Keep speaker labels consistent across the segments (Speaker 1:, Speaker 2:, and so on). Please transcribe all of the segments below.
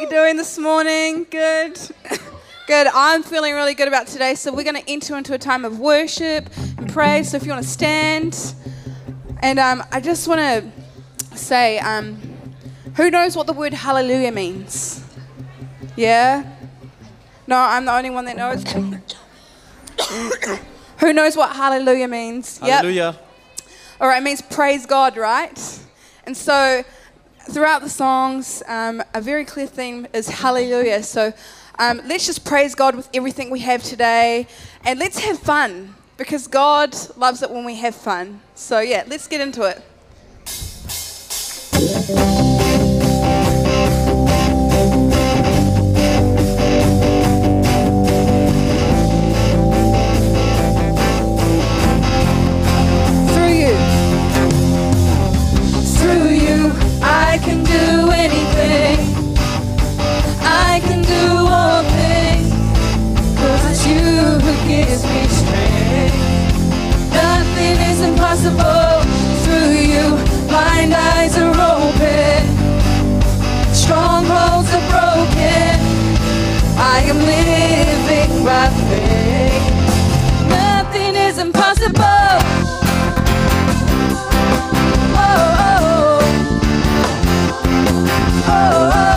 Speaker 1: we doing this morning? Good. Good. I'm feeling really good about today. So we're going to enter into a time of worship and praise. So if you want to stand, and um, I just want to say, um, who knows what the word hallelujah means? Yeah. No, I'm the only one that knows. who knows what hallelujah means? Yep.
Speaker 2: Hallelujah.
Speaker 1: All right, it means praise God, right? And so throughout the songs, um, a very clear theme is hallelujah. So um, let's just praise God with everything we have today and let's have fun because God loves it when we have fun. So, yeah, let's get into it. Gives me strength. Nothing is impossible. Through you, blind eyes are open. Strongholds are broken. I am living by faith. Nothing is impossible. Oh, oh, oh, oh,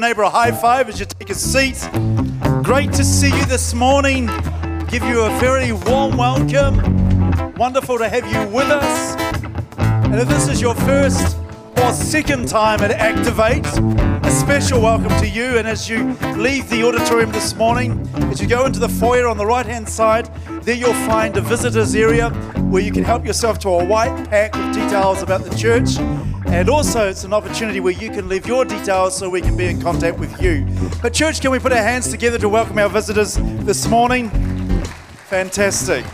Speaker 3: neighbor a high five as you take a seat? Great to see you this morning. Give you a very warm welcome. Wonderful to have you with us. And if this is your first or second time at Activate, a special welcome to you. And as you leave the auditorium this morning, as you go into the foyer on the right hand side, there you'll find a visitors area where you can help yourself to a white pack with details about the church. And also, it's an opportunity where you can leave your details so we can be in contact with you. But, church, can we put our hands together to welcome our visitors this morning? Fantastic.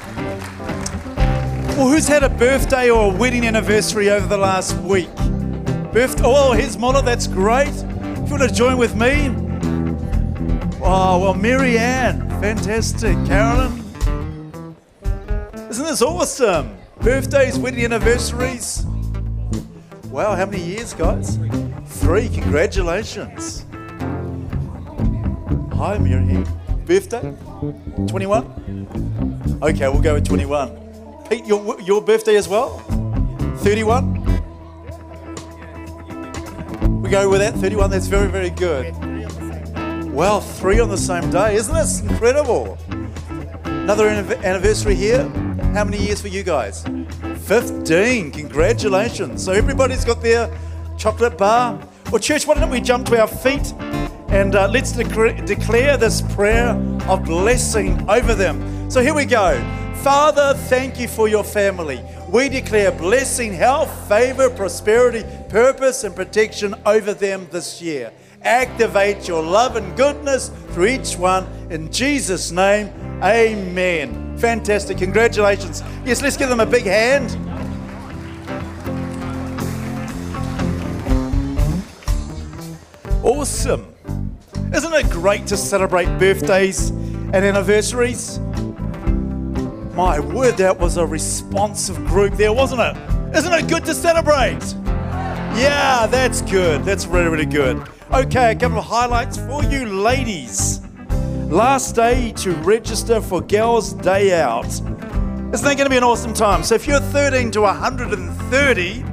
Speaker 3: Well, who's had a birthday or a wedding anniversary over the last week? Birth- oh, here's Mola, that's great. If you want to join with me. Oh, well, Mary Ann, fantastic. Carolyn, isn't this awesome? Birthdays, wedding anniversaries. Wow, how many years, guys? Three, congratulations. Hi, Mary. Birthday? 21? Okay, we'll go with 21. Pete, your, your birthday as well? 31? We go with that, 31. That's very, very good. Well, three on the same day. Isn't this incredible? Another anniversary here. How many years for you guys? 15. Congratulations. So everybody's got their chocolate bar. Well, church, why don't we jump to our feet and uh, let's decre- declare this prayer of blessing over them. So here we go. Father, thank you for your family. We declare blessing, health, favor, prosperity, purpose, and protection over them this year. Activate your love and goodness through each one. In Jesus' name, amen. Fantastic. Congratulations. Yes, let's give them a big hand. Awesome. Isn't it great to celebrate birthdays and anniversaries? My word, that was a responsive group there, wasn't it? Isn't it good to celebrate? Yeah, that's good. That's really, really good. Okay, a couple of highlights for you ladies. Last day to register for Girls' Day Out. Isn't that going to be an awesome time? So if you're 13 to 130,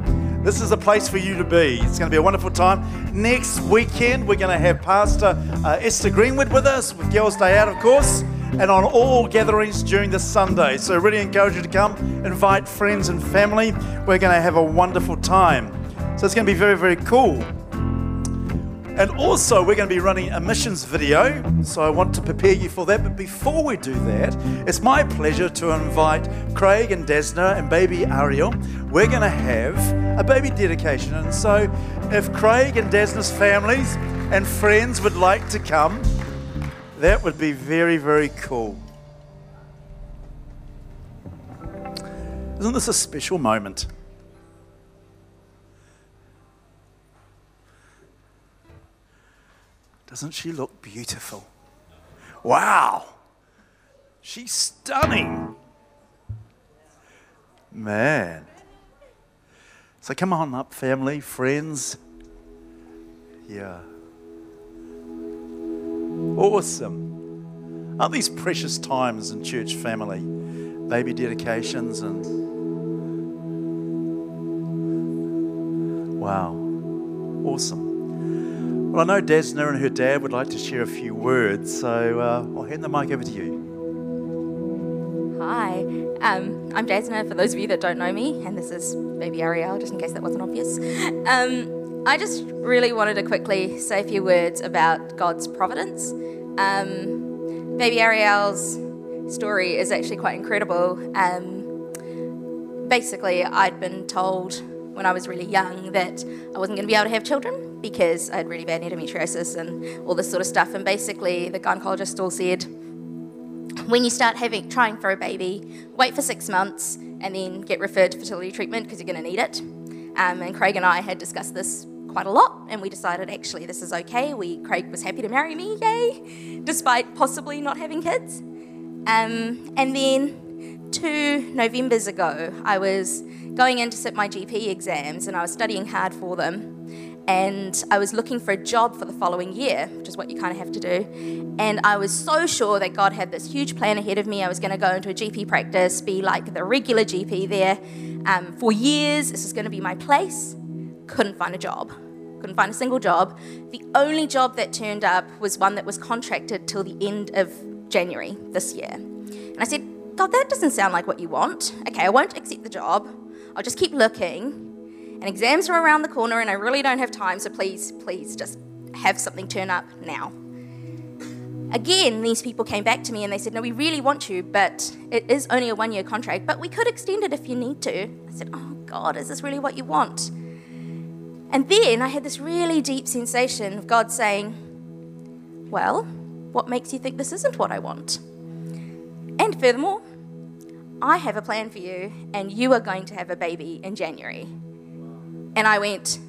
Speaker 3: this is a place for you to be. It's going to be a wonderful time. Next weekend, we're going to have Pastor uh, Esther Greenwood with us with Girls' Day Out, of course, and on all gatherings during the Sunday. So, really encourage you to come, invite friends and family. We're going to have a wonderful time. So, it's going to be very, very cool. And also, we're going to be running a missions video, so I want to prepare you for that. But before we do that, it's my pleasure to invite Craig and Desna and baby Ariel. We're going to have a baby dedication. And so, if Craig and Desna's families and friends would like to come, that would be very, very cool. Isn't this a special moment? Doesn't she look beautiful? Wow. She's stunning. Man. So come on up, family, friends. Yeah. Awesome. Aren't these precious times in church family? Baby dedications and. Wow. Awesome. Well, I know Desna and her dad would like to share a few words, so uh, I'll hand the mic over to you.
Speaker 4: Hi, um, I'm Desna, for those of you that don't know me, and this is baby Ariel, just in case that wasn't obvious. Um, I just really wanted to quickly say a few words about God's providence. Um, baby Ariel's story is actually quite incredible. Um, basically, I'd been told when I was really young that I wasn't going to be able to have children because I had really bad endometriosis and all this sort of stuff. And basically, the gynecologist all said, when you start having trying for a baby, wait for six months and then get referred to fertility treatment because you're going to need it. Um, and Craig and I had discussed this quite a lot, and we decided actually this is okay. We Craig was happy to marry me, yay, despite possibly not having kids. Um, and then two Novembers ago, I was going in to sit my GP exams, and I was studying hard for them and I was looking for a job for the following year, which is what you kind of have to do. And I was so sure that God had this huge plan ahead of me. I was going to go into a GP practice, be like the regular GP there um, for years. This is going to be my place. couldn't find a job. Couldn't find a single job. The only job that turned up was one that was contracted till the end of January this year. And I said, God, that doesn't sound like what you want. Okay, I won't accept the job. I'll just keep looking. And exams are around the corner, and I really don't have time, so please, please just have something turn up now. Again, these people came back to me and they said, No, we really want you, but it is only a one year contract, but we could extend it if you need to. I said, Oh, God, is this really what you want? And then I had this really deep sensation of God saying, Well, what makes you think this isn't what I want? And furthermore, I have a plan for you, and you are going to have a baby in January. And I went,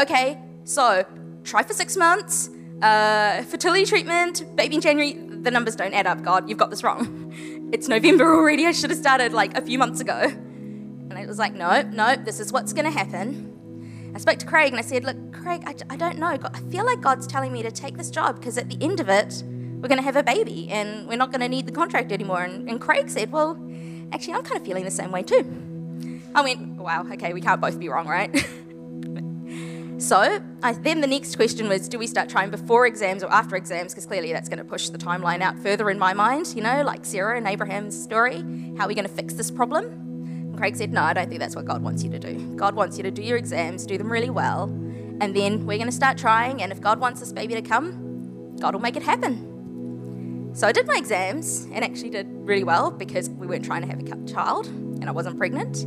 Speaker 4: Okay, so try for six months, uh, fertility treatment, baby in January. The numbers don't add up, God, you've got this wrong. It's November already. I should have started like a few months ago. And I was like, No, no, this is what's going to happen. I spoke to Craig and I said, Look, Craig, I, I don't know. I feel like God's telling me to take this job because at the end of it, we're going to have a baby and we're not going to need the contract anymore. And, and Craig said, Well, actually, I'm kind of feeling the same way too. I went, Wow, okay, we can't both be wrong, right? so I, then the next question was, Do we start trying before exams or after exams? Because clearly that's going to push the timeline out further in my mind, you know, like Sarah and Abraham's story. How are we going to fix this problem? And Craig said, No, I don't think that's what God wants you to do. God wants you to do your exams, do them really well, and then we're going to start trying. And if God wants this baby to come, God will make it happen. So I did my exams and actually did really well because we weren't trying to have a child and I wasn't pregnant.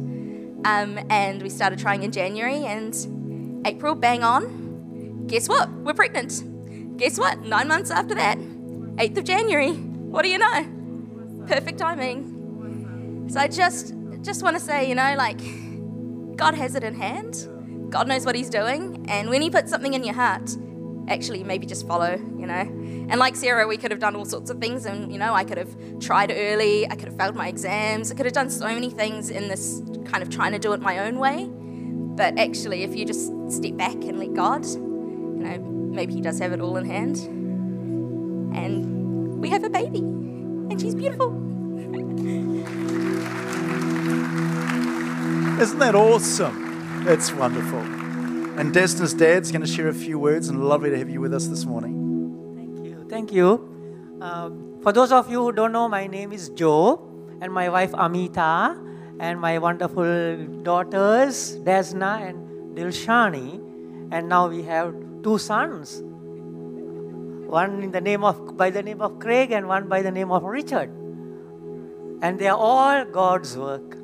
Speaker 4: Um, and we started trying in January and April, bang on. Guess what? We're pregnant. Guess what? Nine months after that, 8th of January. What do you know? Perfect timing. So I just just want to say, you know, like God has it in hand. God knows what He's doing, and when He puts something in your heart, actually maybe just follow, you know. And like Sarah, we could have done all sorts of things, and you know, I could have tried early, I could have failed my exams, I could have done so many things in this kind of trying to do it my own way. But actually, if you just step back and let God, you know, maybe He does have it all in hand. And we have a baby, and she's beautiful.
Speaker 3: Isn't that awesome? That's wonderful. And Desna's dad's going to share a few words, and lovely to have you with us this morning.
Speaker 5: Thank you. Thank you. Um, for those of you who don't know, my name is Joe, and my wife Amita, and my wonderful daughters Desna and Dilshani, and now we have two sons. One in the name of by the name of Craig, and one by the name of Richard. And they are all God's work.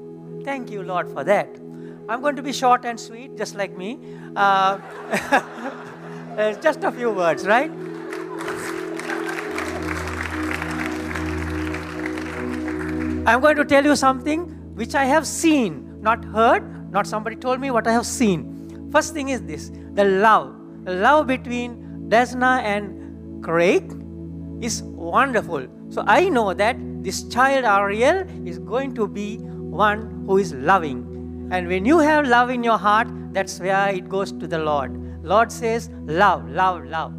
Speaker 5: Thank you, Lord, for that. I'm going to be short and sweet, just like me. Uh, uh, just a few words, right? I'm going to tell you something which I have seen, not heard, not somebody told me what I have seen. First thing is this the love. The love between Desna and Craig is wonderful. So I know that this child Ariel is going to be one who is loving. And when you have love in your heart, that's where it goes to the Lord. Lord says, love, love, love.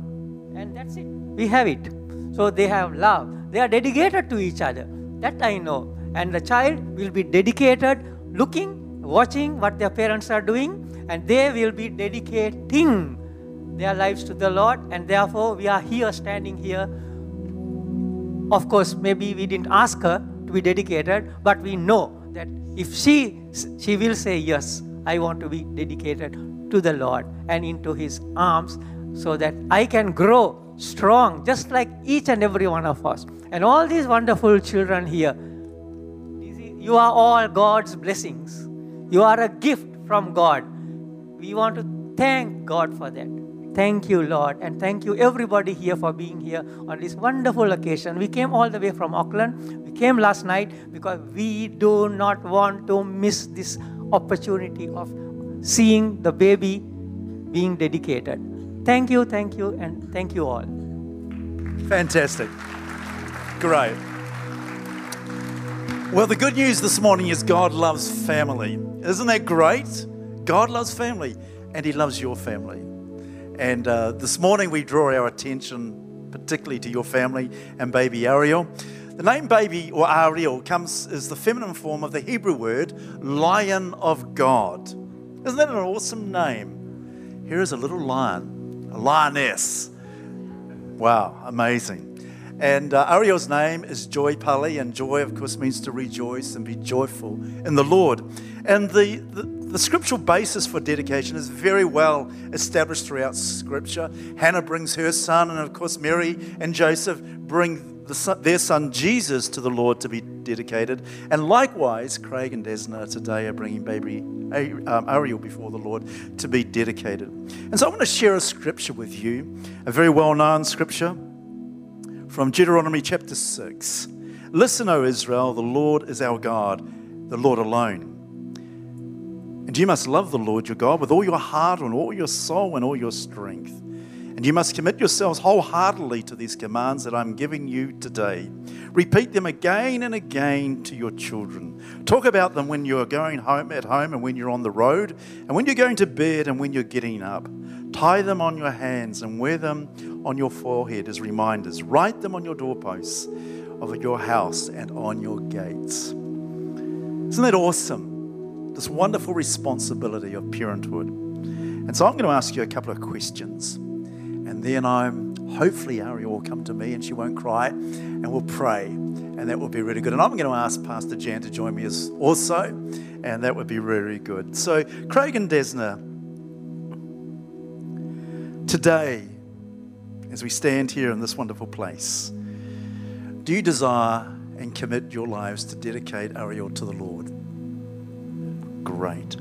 Speaker 5: And that's it. We have it. So they have love. They are dedicated to each other. That I know. And the child will be dedicated, looking, watching what their parents are doing, and they will be dedicating their lives to the Lord. And therefore, we are here, standing here. Of course, maybe we didn't ask her to be dedicated, but we know that if she she will say yes i want to be dedicated to the lord and into his arms so that i can grow strong just like each and every one of us. And all these wonderful children here you are all god's blessings. You are a gift from god. We want to thank god for that Thank you, Lord, and thank you everybody here for being here on this wonderful occasion. We came all the way from Auckland. We came last night because we do not want to miss this opportunity of seeing the baby being dedicated. Thank you, thank you, and thank you all.
Speaker 3: Fantastic. Great. Well, the good news this morning is God loves family. Isn't that great? God loves family, and He loves your family. And uh, this morning we draw our attention particularly to your family and baby Ariel. The name baby or Ariel comes is the feminine form of the Hebrew word lion of God. Isn't that an awesome name? Here is a little lion, a lioness. Wow, amazing. And uh, Ariel's name is Joy Pali, and joy, of course, means to rejoice and be joyful in the Lord. And the, the scriptural basis for dedication is very well established throughout Scripture. Hannah brings her son, and of course, Mary and Joseph bring the son, their son Jesus to the Lord to be dedicated. And likewise, Craig and Desna today are bringing baby um, Ariel before the Lord to be dedicated. And so I want to share a scripture with you, a very well known scripture from Deuteronomy chapter 6. Listen, O Israel, the Lord is our God, the Lord alone. And you must love the Lord your God with all your heart and all your soul and all your strength. And you must commit yourselves wholeheartedly to these commands that I'm giving you today. Repeat them again and again to your children. Talk about them when you're going home at home and when you're on the road, and when you're going to bed and when you're getting up. Tie them on your hands and wear them on your forehead as reminders. Write them on your doorposts of your house and on your gates. Isn't that awesome? This wonderful responsibility of parenthood. And so I'm going to ask you a couple of questions. And then I'm hopefully Ariel will come to me and she won't cry and we'll pray. And that will be really good. And I'm going to ask Pastor Jan to join me as also, and that would be really good. So, Craig and Desna, today, as we stand here in this wonderful place, do you desire and commit your lives to dedicate Ariel to the Lord? Great.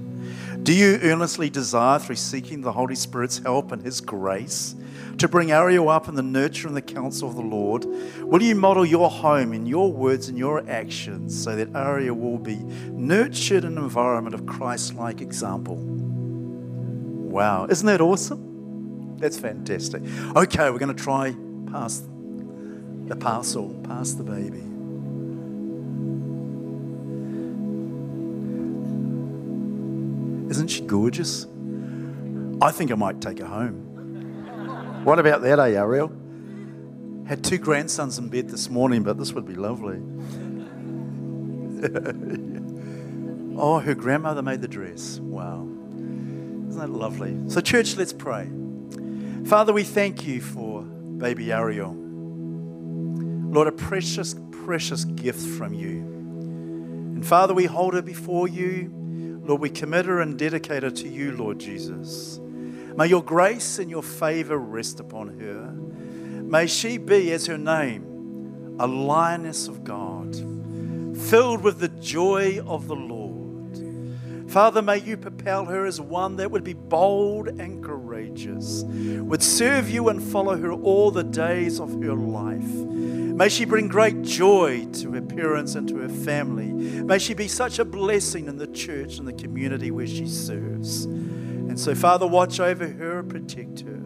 Speaker 3: Do you earnestly desire, through seeking the Holy Spirit's help and His grace, to bring Ariel up in the nurture and the counsel of the Lord? Will you model your home in your words and your actions so that Ariel will be nurtured in an environment of Christ like example? Wow, isn't that awesome? That's fantastic. Okay, we're going to try pass the parcel, pass the baby. Isn't she gorgeous? I think I might take her home. What about that, eh, Ariel? Had two grandsons in bed this morning, but this would be lovely. oh, her grandmother made the dress. Wow. Isn't that lovely? So, church, let's pray. Father, we thank you for baby Ariel. Lord, a precious, precious gift from you. And Father, we hold her before you. Lord, we commit her and dedicate her to you, Lord Jesus. May your grace and your favor rest upon her. May she be, as her name, a lioness of God, filled with the joy of the Lord. Father, may you propel her as one that would be bold and courageous, would serve you and follow her all the days of her life. May she bring great joy to her parents and to her family. May she be such a blessing in the church and the community where she serves. And so, Father, watch over her and protect her.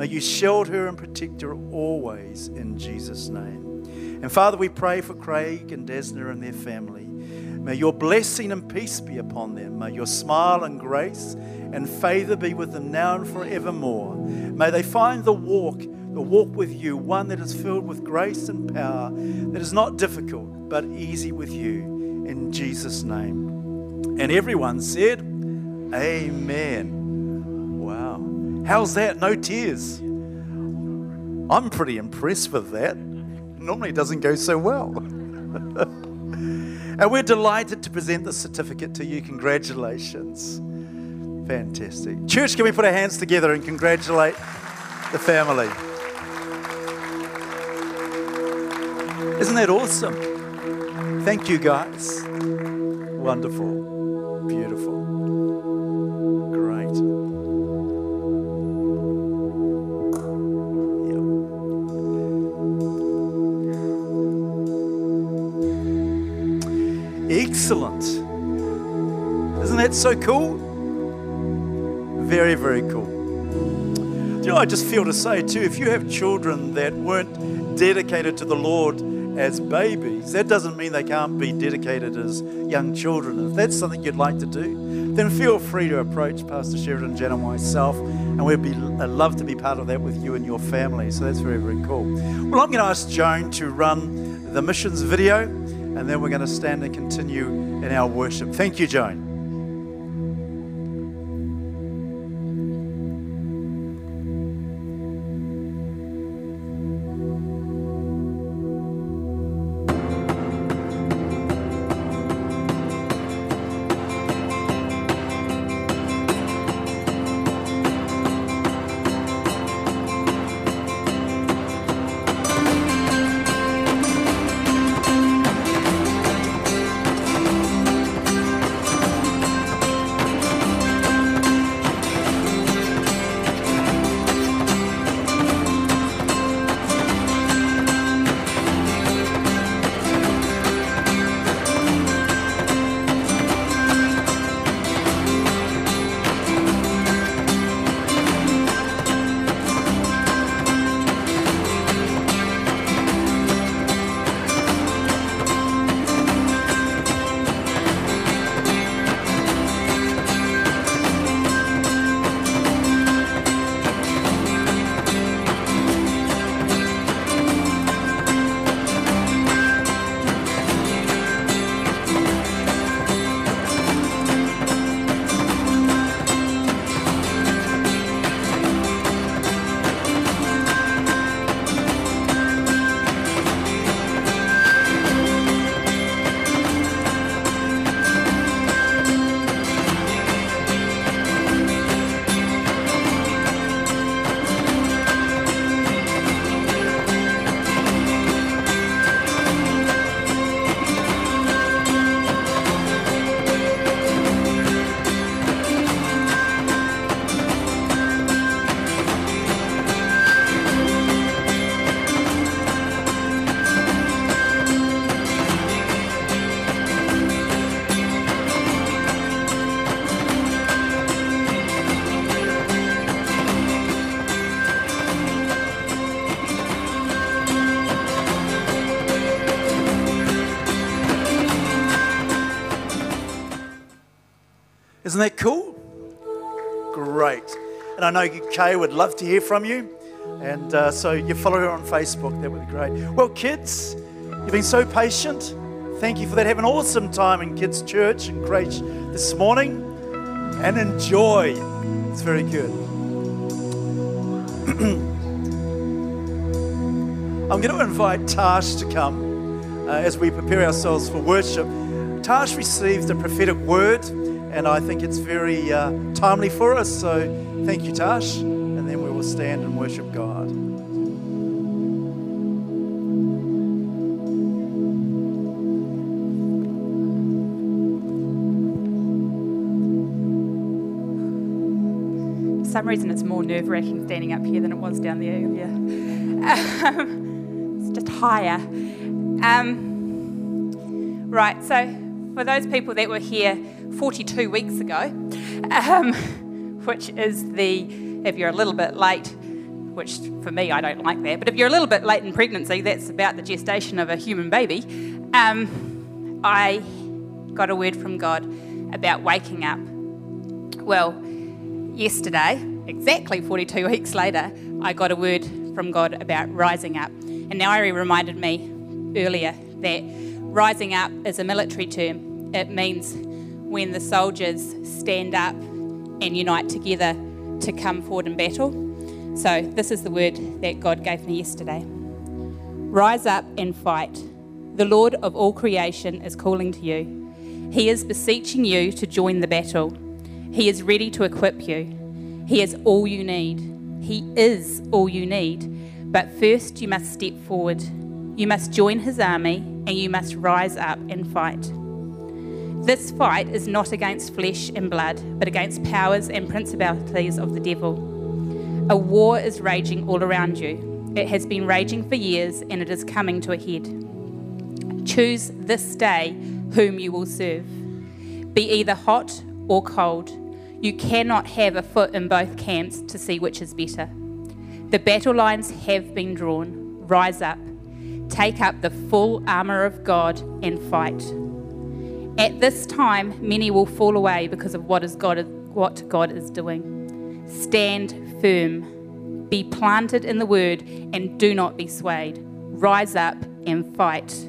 Speaker 3: May you shield her and protect her always in Jesus' name. And Father, we pray for Craig and Desna and their family. May your blessing and peace be upon them. May your smile and grace and favor be with them now and forevermore. May they find the walk, the walk with you, one that is filled with grace and power, that is not difficult, but easy with you. In Jesus' name. And everyone said, Amen. Wow. How's that? No tears. I'm pretty impressed with that. Normally it doesn't go so well. and we're delighted to present the certificate to you. Congratulations. Fantastic. Church, can we put our hands together and congratulate the family? Isn't that awesome? Thank you, guys. Wonderful. Beautiful. Great. Yep. Excellent. Isn't that so cool? Very, very cool. Do you know, I just feel to say too, if you have children that weren't dedicated to the Lord as babies, that doesn't mean they can't be dedicated as young children. If that's something you'd like to do, then feel free to approach Pastor Sheridan, Jen, and myself, and we'd be I'd love to be part of that with you and your family. So that's very, very cool. Well, I'm going to ask Joan to run the missions video, and then we're going to stand and continue in our worship. Thank you, Joan. Isn't that cool? Great. And I know Kay would love to hear from you. And uh, so you follow her on Facebook. That would be great. Well, kids, you've been so patient. Thank you for that. Have an awesome time in Kids Church and Creche this morning. And enjoy. It's very good. I'm going to invite Tash to come uh, as we prepare ourselves for worship. Tash received a prophetic word, and I think it's very uh, timely for us. So thank you, Tash. And then we will stand and worship God.
Speaker 6: For some reason, it's more nerve wracking standing up here than it was down there earlier. Um, it's just higher. Um, right, so for those people that were here 42 weeks ago, um, which is the, if you're a little bit late, which for me, I don't like that, but if you're a little bit late in pregnancy, that's about the gestation of a human baby. Um, I got a word from God about waking up. Well, yesterday, exactly 42 weeks later, I got a word from God about rising up. And now Ari reminded me earlier that rising up is a military term. It means when the soldiers stand up and unite together to come forward in battle. So, this is the word that God gave me yesterday Rise up and fight. The Lord of all creation is calling to you. He is beseeching you to join the battle. He is ready to equip you. He is all you need. He is all you need. But first, you must step forward. You must join his army and you must rise up and fight. This fight is not against flesh and blood, but against powers and principalities of the devil. A war is raging all around you. It has been raging for years and it is coming to a head. Choose this day whom you will serve. Be either hot or cold. You cannot have a foot in both camps to see which is better. The battle lines have been drawn. Rise up. Take up the full armour of God and fight. At this time, many will fall away because of what, is God, what God is doing. Stand firm. Be planted in the word and do not be swayed. Rise up and fight.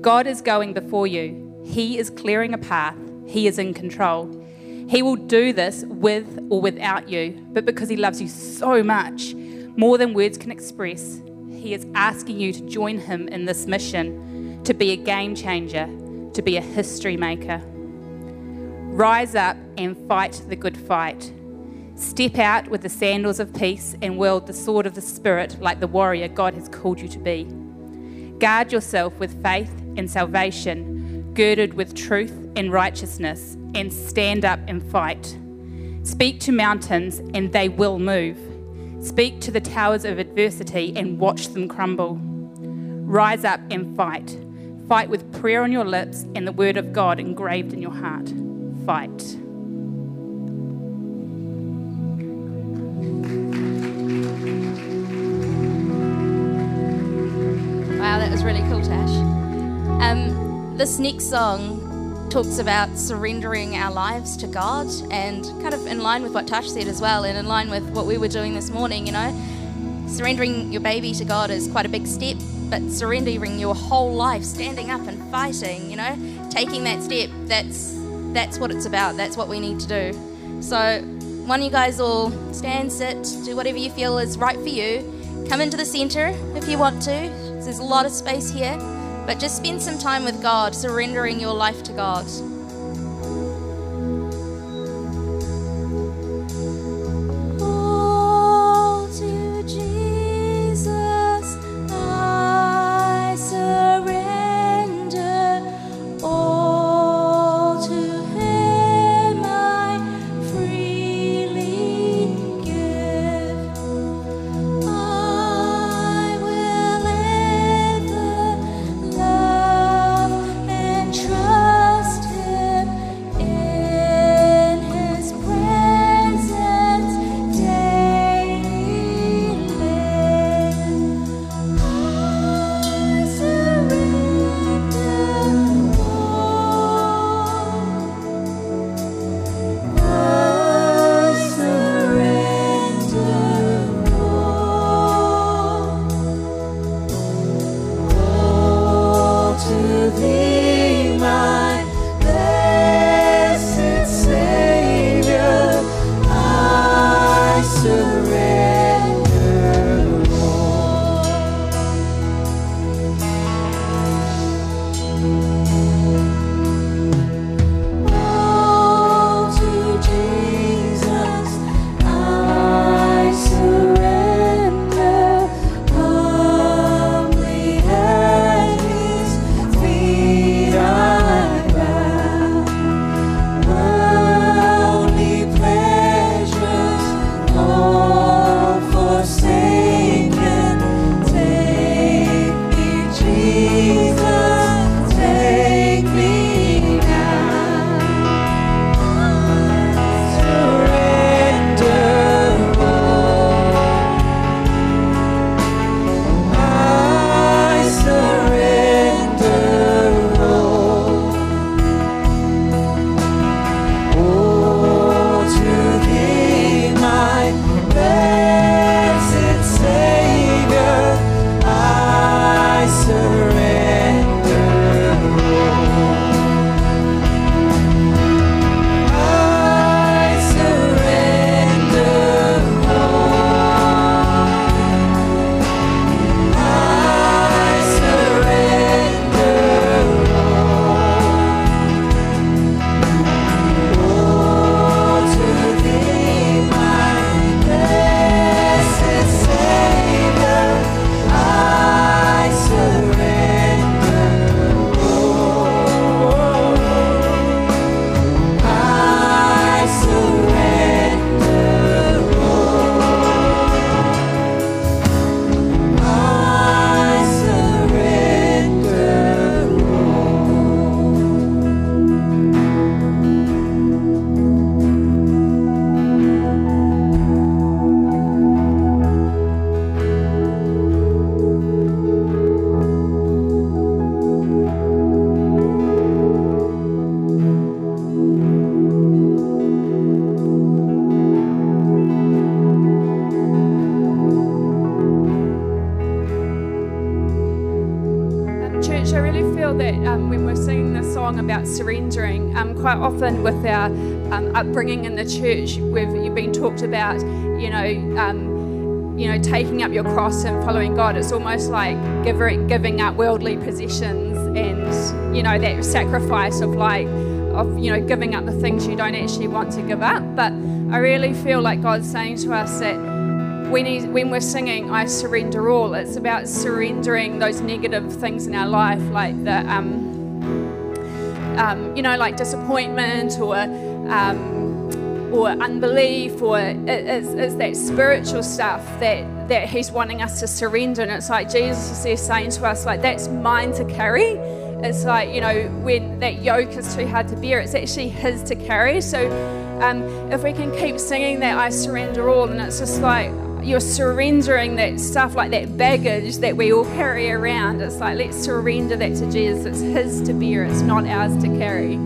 Speaker 6: God is going before you. He is clearing a path. He is in control. He will do this with or without you, but because He loves you so much, more than words can express, He is asking you to join Him in this mission to be a game changer, to be a history maker. Rise up and fight the good fight. Step out with the sandals of peace and wield the sword of the Spirit like the warrior God has called you to be. Guard yourself with faith and salvation, girded with truth and righteousness, and stand up and fight. Speak to mountains, and they will move. Speak to the towers of adversity and watch them crumble. Rise up and fight. Fight with prayer on your lips and the word of God engraved in your heart. Fight.
Speaker 4: Wow, that was really cool, Tash. Um, this next song talks about surrendering our lives to God and kind of in line with what Tash said as well, and in line with what we were doing this morning, you know. Surrendering your baby to God is quite a big step, but surrendering your whole life, standing up and fighting, you know, taking that step, that's that's what it's about. That's what we need to do. So, why don't you guys all stand, sit, do whatever you feel is right for you. Come into the center if you want to. There's a lot of space here, but just spend some time with God, surrendering your life to God.
Speaker 1: Quite often with our um, upbringing in the church, we've you've been talked about, you know, um, you know, taking up your cross and following God. It's almost like giving giving up worldly possessions and you know that sacrifice of like of you know giving up the things you don't actually want to give up. But I really feel like God's saying to us that when, he, when we're singing I surrender all, it's about surrendering those negative things in our life, like the, um, um, you know, like disappointment or, um, or unbelief, or it's that spiritual stuff that, that He's wanting us to surrender. And it's like Jesus is there saying to us, like, that's mine to carry. It's like, you know, when that yoke is too hard to bear, it's actually His to carry. So um, if we can keep singing that I surrender all, and it's just like, you're surrendering that stuff like that baggage that we all carry around. It's like, let's surrender that to Jesus. It's His to bear, it's not ours to carry.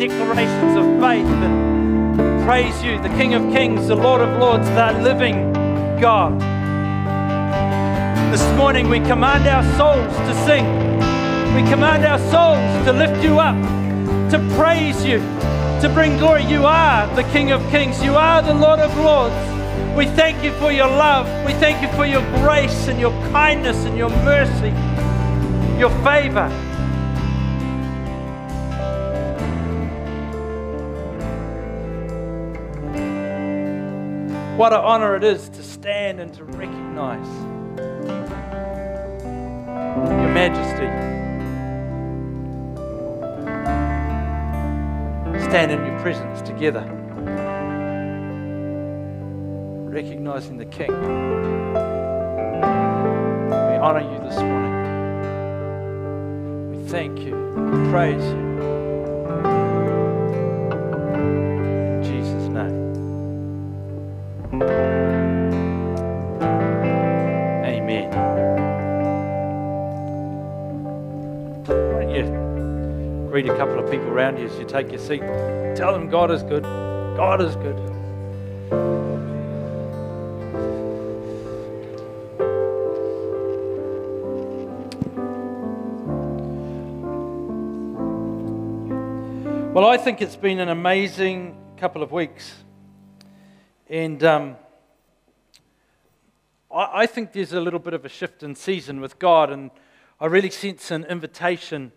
Speaker 7: Declarations of faith and praise you, the King of Kings, the Lord of Lords, the living God. This morning we command our souls to sing. We command our souls to lift you up, to praise you, to bring glory. You are the King of Kings. You are the Lord of Lords. We thank you for your love. We thank you for your grace and your kindness and your mercy, your favor. What an honor it is to stand and to recognize your majesty. Stand in your presence together, recognizing the King. We honor you this morning. We thank you, we praise you. Greet a couple of people around you as you take your seat? Tell them God is good. God is good. Well, I think it's been an amazing couple of weeks. And um, I, I think there's a little bit of a shift in season with God, and I really sense an invitation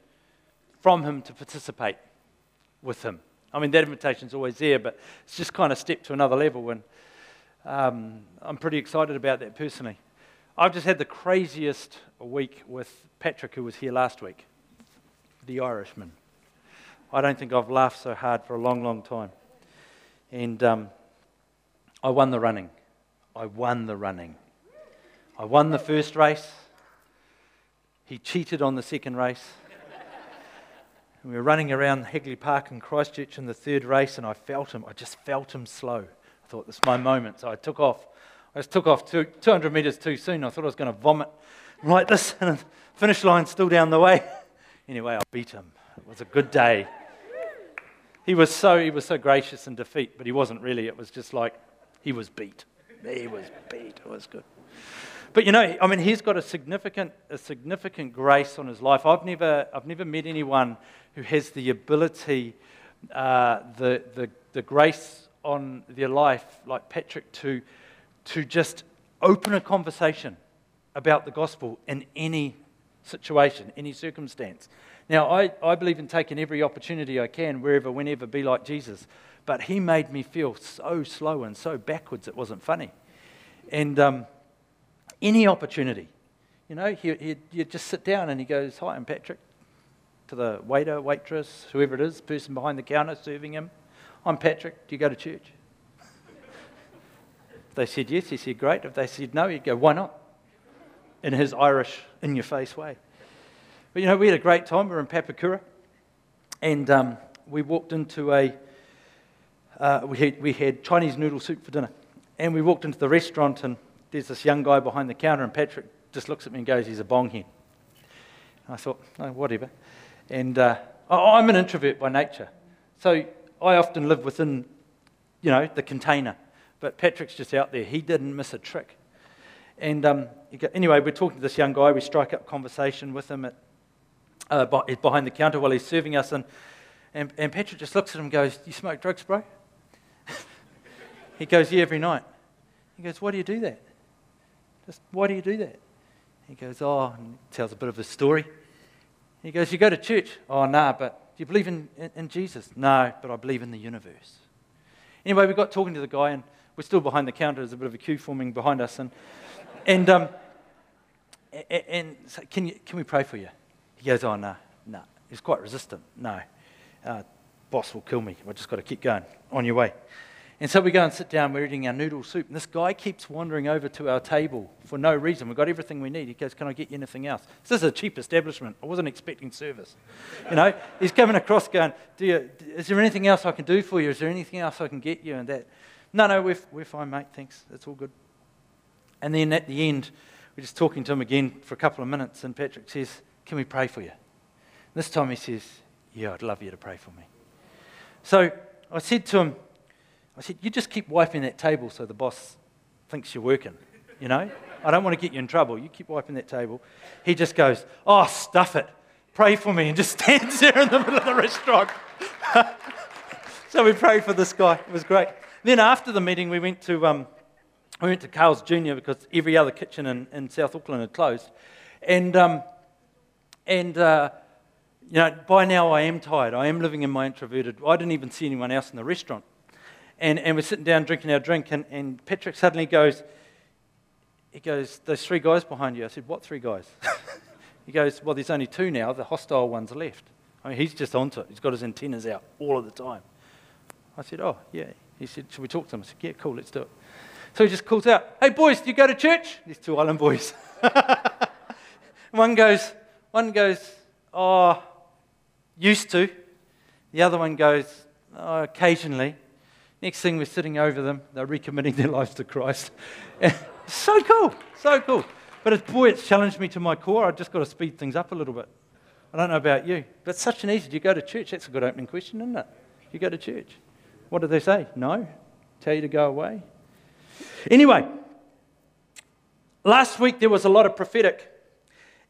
Speaker 7: from Him to participate with Him. I mean, that invitation's always there, but it's just kind of stepped to another level, and um, I'm pretty excited about that personally. I've just had the craziest week with Patrick, who was here last week, the Irishman. I don't think I've laughed so hard for a long, long time. And um, I won the running. I won the running. I won the first race. He cheated on the second race. And we were running around Hagley Park in Christchurch in the third race, and I felt him. I just felt him slow. I thought, this is my moment. So I took off. I just took off two, 200 metres too soon. I thought I was going to vomit like this, and the finish line still down the way. Anyway, I beat him. It was a good day. He was so he was so gracious in defeat, but he wasn't really. It was just like he was beat. He was beat. It was good. But you know, I mean, he's got a significant a significant grace on his life. I've never I've never met anyone who has the ability, uh, the the the grace on their life like Patrick to to just open a conversation about the gospel in any situation, any circumstance. Now, I, I believe in taking every opportunity I can, wherever, whenever, be like Jesus. But he made me feel so slow and so backwards, it wasn't funny. And um, any opportunity, you know, he, you'd just sit down and he goes, Hi, I'm Patrick, to the waiter, waitress, whoever it is, person behind the counter serving him. I'm Patrick, do you go to church? they said yes, he said, Great. If they said no, he'd go, Why not? In his Irish, in your face way. But you know, we had a great time. We were in Papakura, and um, we walked into a. Uh, we, had, we had Chinese noodle soup for dinner, and we walked into the restaurant, and there's this young guy behind the counter, and Patrick just looks at me and goes, "He's a bong hen." I thought, oh, whatever. And uh, I'm an introvert by nature, so I often live within, you know, the container. But Patrick's just out there. He didn't miss a trick. And um, anyway, we're talking to this young guy. We strike up conversation with him at uh, behind the counter while he's serving us. And, and, and Patrick just looks at him and goes, You smoke drugs, bro? he goes, Yeah, every night. He goes, Why do you do that? Just why do you do that? He goes, Oh, and tells a bit of his story. He goes, You go to church? Oh, nah, but do you believe in, in, in Jesus? No, but I believe in the universe. Anyway, we got talking to the guy, and we're still behind the counter. There's a bit of a queue forming behind us. And, and, um, a- a- and so can, you, can we pray for you? He goes, Oh, no, no. He's quite resistant. No. Uh, boss will kill me. I've just got to keep going. On your way. And so we go and sit down, we're eating our noodle soup, and this guy keeps wandering over to our table for no reason. We've got everything we need. He goes, Can I get you anything else? This is a cheap establishment. I wasn't expecting service. You know, he's coming across going, do you, Is there anything else I can do for you? Is there anything else I can get you? And that, no, no, we're, we're fine, mate. Thanks. It's all good. And then at the end, we're just talking to him again for a couple of minutes, and Patrick says, Can we pray for you? This time he says, Yeah, I'd love you to pray for me. So I said to him, I said, You just keep wiping that table so the boss thinks you're working, you know? I don't want to get you in trouble. You keep wiping that table. He just goes, Oh, stuff it. Pray for me, and just stands there in the middle of the restaurant. so we prayed for this guy. It was great. Then after the meeting, we went to, um, we went to Carl's Jr. because every other kitchen in, in South Auckland had closed. And, um, and uh, you know, by now I am tired. I am living in my introverted. I didn't even see anyone else in the restaurant. And, and we're sitting down drinking our drink, and, and Patrick suddenly goes, he goes, Those three guys behind you. I said, What three guys? he goes, Well, there's only two now. The hostile ones left. I mean, he's just onto it. He's got his antennas out all of the time. I said, Oh, yeah. He said, Should we talk to them? I said, Yeah, cool, let's do it. So he just calls out, Hey, boys, do you go to church? These two island boys. one goes, one goes, Oh, used to. The other one goes, oh, occasionally. Next thing, we're sitting over them. They're recommitting their lives to Christ. so cool, so cool. But it's, boy, it's challenged me to my core. I've just got to speed things up a little bit. I don't know about you, but such an easy. Do you go to church? That's a good opening question, isn't it? You go to church. What do they say? No? Tell you to go away? Anyway, last week there was a lot of prophetic.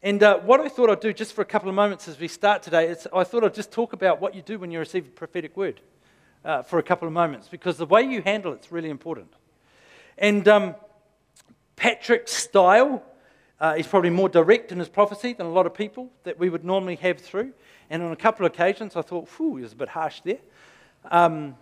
Speaker 7: And uh, what I thought I'd do just for a couple of moments as we start today is I thought I'd just talk about what you do when you receive a prophetic word uh, for a couple of moments because the way you handle it's really important. And um, Patrick's style uh, is probably more direct in his prophecy than a lot of people that we would normally have through. And on a couple of occasions I thought, whew, he was a bit harsh there. Um,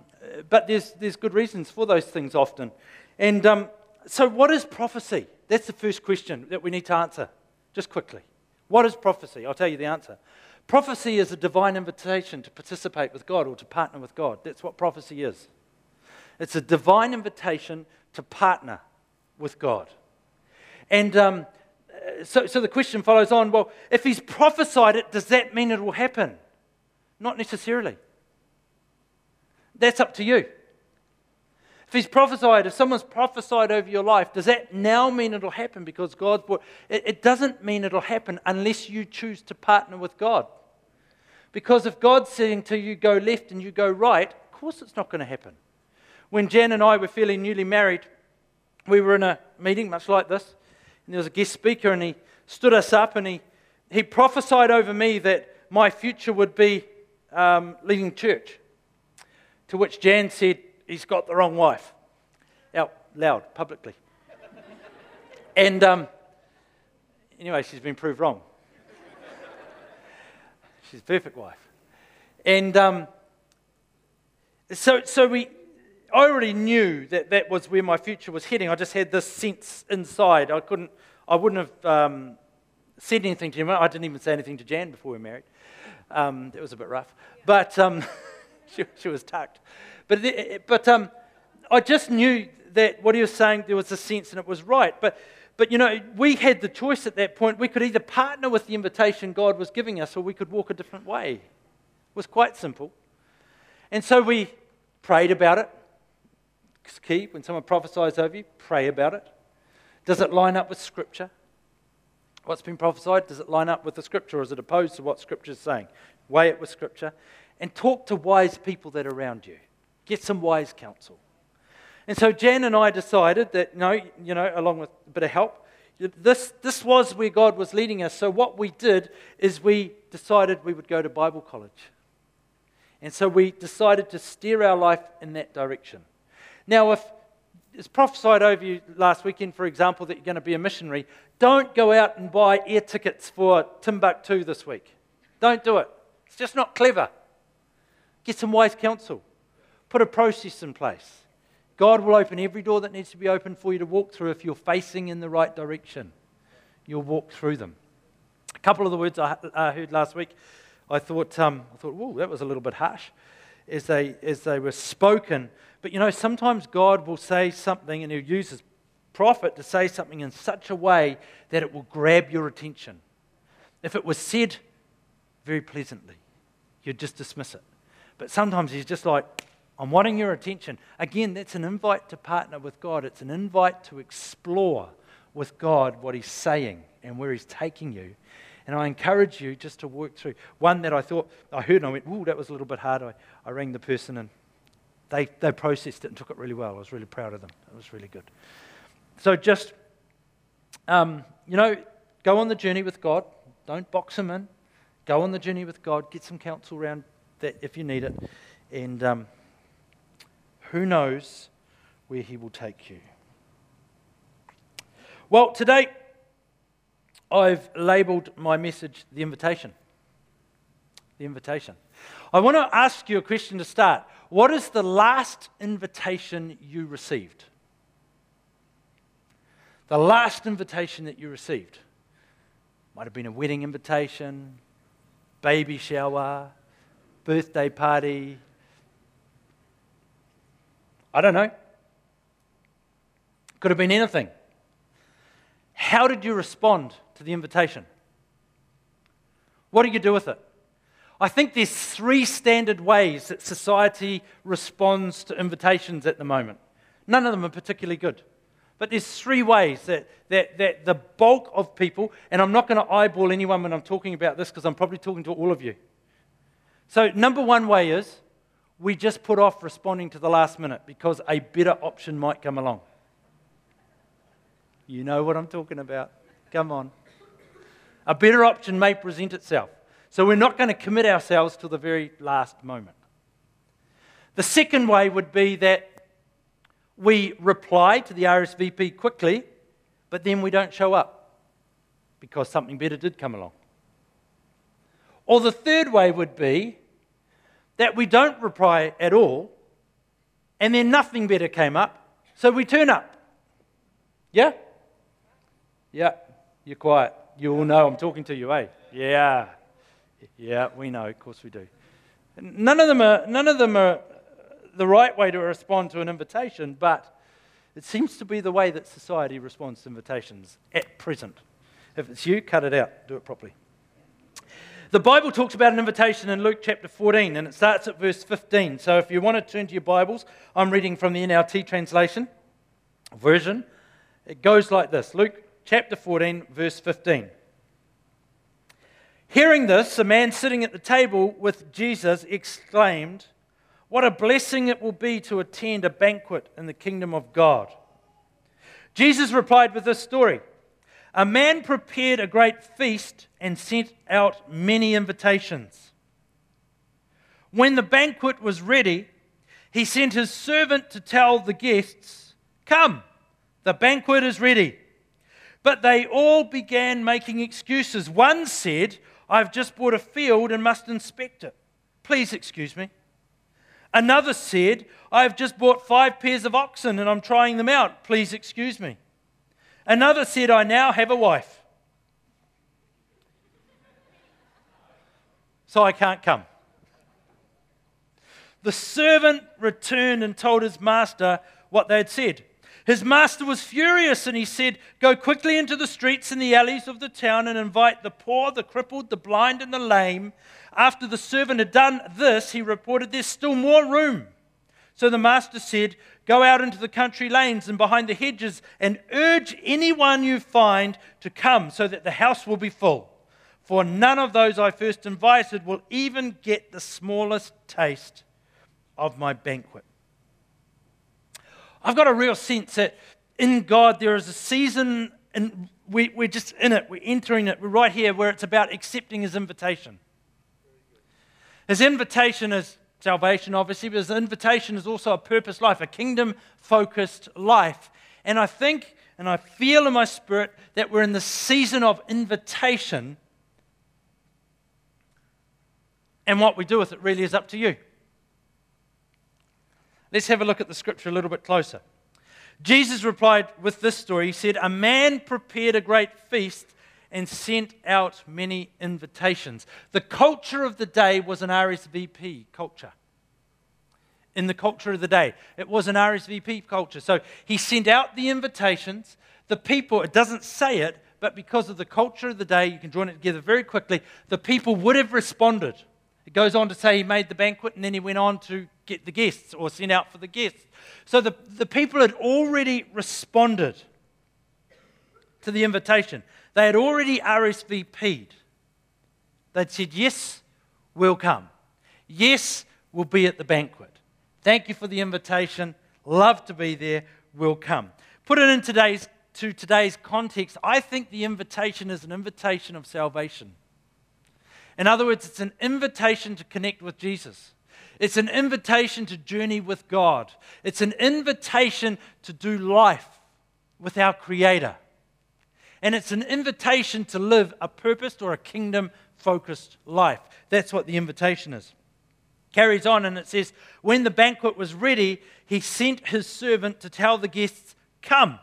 Speaker 7: but there's, there's good reasons for those things often. And um, so, what is prophecy? That's the first question that we need to answer, just quickly. What is prophecy? I'll tell you the answer. Prophecy is a divine invitation to participate with God or to partner with God. That's what prophecy is. It's a divine invitation to partner with God. And um, so, so the question follows on well, if he's prophesied it, does that mean it will happen? Not necessarily. That's up to you. If he's prophesied, if someone's prophesied over your life, does that now mean it'll happen because God's brought it, it doesn't mean it'll happen unless you choose to partner with God. Because if God's saying to you go left and you go right, of course it's not going to happen. When Jan and I were fairly newly married, we were in a meeting much like this, and there was a guest speaker, and he stood us up and he, he prophesied over me that my future would be um, leading church. To which Jan said, he's got the wrong wife. Out loud, publicly. and um, anyway, she's been proved wrong. she's a perfect wife. And um, so, so we, I already knew that that was where my future was heading. I just had this sense inside. I couldn't, I wouldn't have um, said anything to him. I didn't even say anything to Jan before we were married. Um, that was a bit rough. But um, she, she was tucked. But, but um, I just knew that what he was saying, there was a sense and it was right. But, but, you know, we had the choice at that point. We could either partner with the invitation God was giving us or we could walk a different way. It was quite simple. And so we prayed about it. It's key. When someone prophesies over you, pray about it. Does it line up with Scripture? What's been prophesied, does it line up with the Scripture or is it opposed to what Scripture is saying? Weigh it with Scripture. And talk to wise people that are around you. Get some wise counsel. And so Jan and I decided that, no, you know, along with a bit of help, this, this was where God was leading us. So what we did is we decided we would go to Bible college. And so we decided to steer our life in that direction. Now, if it's prophesied over you last weekend, for example, that you're going to be a missionary, don't go out and buy air tickets for Timbuktu this week. Don't do it. It's just not clever. Get some wise counsel. Put a process in place. God will open every door that needs to be opened for you to walk through if you're facing in the right direction. You'll walk through them. A couple of the words I heard last week, I thought, um, I thought, whoa, that was a little bit harsh as they, as they were spoken. But you know, sometimes God will say something and He'll use His prophet to say something in such a way that it will grab your attention. If it was said very pleasantly, you'd just dismiss it. But sometimes He's just like, I'm wanting your attention. Again, that's an invite to partner with God. It's an invite to explore with God what He's saying and where He's taking you. And I encourage you just to work through. One that I thought, I heard and I went, ooh, that was a little bit hard. I, I rang the person and they, they processed it and took it really well. I was really proud of them. It was really good. So just, um, you know, go on the journey with God. Don't box Him in. Go on the journey with God. Get some counsel around that if you need it. And um, who knows where He will take you. Well, today I've labeled my message the invitation. The invitation. I want to ask you a question to start. What is the last invitation you received? The last invitation that you received might have been a wedding invitation, baby shower, birthday party. I don't know. Could have been anything. How did you respond to the invitation? What do you do with it? I think there's three standard ways that society responds to invitations at the moment. None of them are particularly good. But there's three ways that, that, that the bulk of people, and I'm not going to eyeball anyone when I'm talking about this because I'm probably talking to all of you. So, number one way is we just put off responding to the last minute because a better option might come along. You know what I'm talking about. Come on. A better option may present itself. So we're not going to commit ourselves to the very last moment. The second way would be that we reply to the RSVP quickly, but then we don't show up because something better did come along. Or the third way would be that we don't reply at all, and then nothing better came up, so we turn up. Yeah? Yeah, you're quiet. You all know I'm talking to you, eh? Yeah. Yeah, we know, of course we do. None of them are, none of them are the right way to respond to an invitation, but it seems to be the way that society responds to invitations at present. If it's you, cut it out, do it properly. The Bible talks about an invitation in Luke chapter 14, and it starts at verse 15. So if you want to turn to your Bibles, I'm reading from the NLT translation version. It goes like this Luke chapter 14, verse 15. Hearing this, a man sitting at the table with Jesus exclaimed, What a blessing it will be to attend a banquet in the kingdom of God. Jesus replied with this story A man prepared a great feast and sent out many invitations. When the banquet was ready, he sent his servant to tell the guests, Come, the banquet is ready. But they all began making excuses. One said, I've just bought a field and must inspect it. Please excuse me. Another said, I've just bought five pairs of oxen and I'm trying them out. Please excuse me. Another said, I now have a wife. So I can't come. The servant returned and told his master what they had said. His master was furious and he said, Go quickly into the streets and the alleys of the town and invite the poor, the crippled, the blind, and the lame. After the servant had done this, he reported, There's still more room. So the master said, Go out into the country lanes and behind the hedges and urge anyone you find to come so that the house will be full. For none of those I first invited will even get the smallest taste of my banquet. I've got a real sense that in God there is a season, and we, we're just in it, we're entering it, we're right here where it's about accepting His invitation. His invitation is salvation, obviously, but His invitation is also a purpose life, a kingdom focused life. And I think and I feel in my spirit that we're in the season of invitation. And what we do with it really is up to you. Let's have a look at the scripture a little bit closer. Jesus replied with this story. He said, A man prepared a great feast and sent out many invitations. The culture of the day was an RSVP culture. In the culture of the day, it was an RSVP culture. So he sent out the invitations. The people, it doesn't say it, but because of the culture of the day, you can join it together very quickly. The people would have responded. It goes on to say he made the banquet and then he went on to get the guests or send out for the guests. So the, the people had already responded. to the invitation. They had already RSVP'd. They'd said, Yes, we'll come. Yes, we'll be at the banquet. Thank you for the invitation. Love to be there. We'll come. Put it in today's, to today's context. I think the invitation is an invitation of salvation. In other words, it's an invitation to connect with Jesus. It's an invitation to journey with God. It's an invitation to do life with our Creator. And it's an invitation to live a purposed or a kingdom focused life. That's what the invitation is. Carries on and it says, When the banquet was ready, he sent his servant to tell the guests, Come,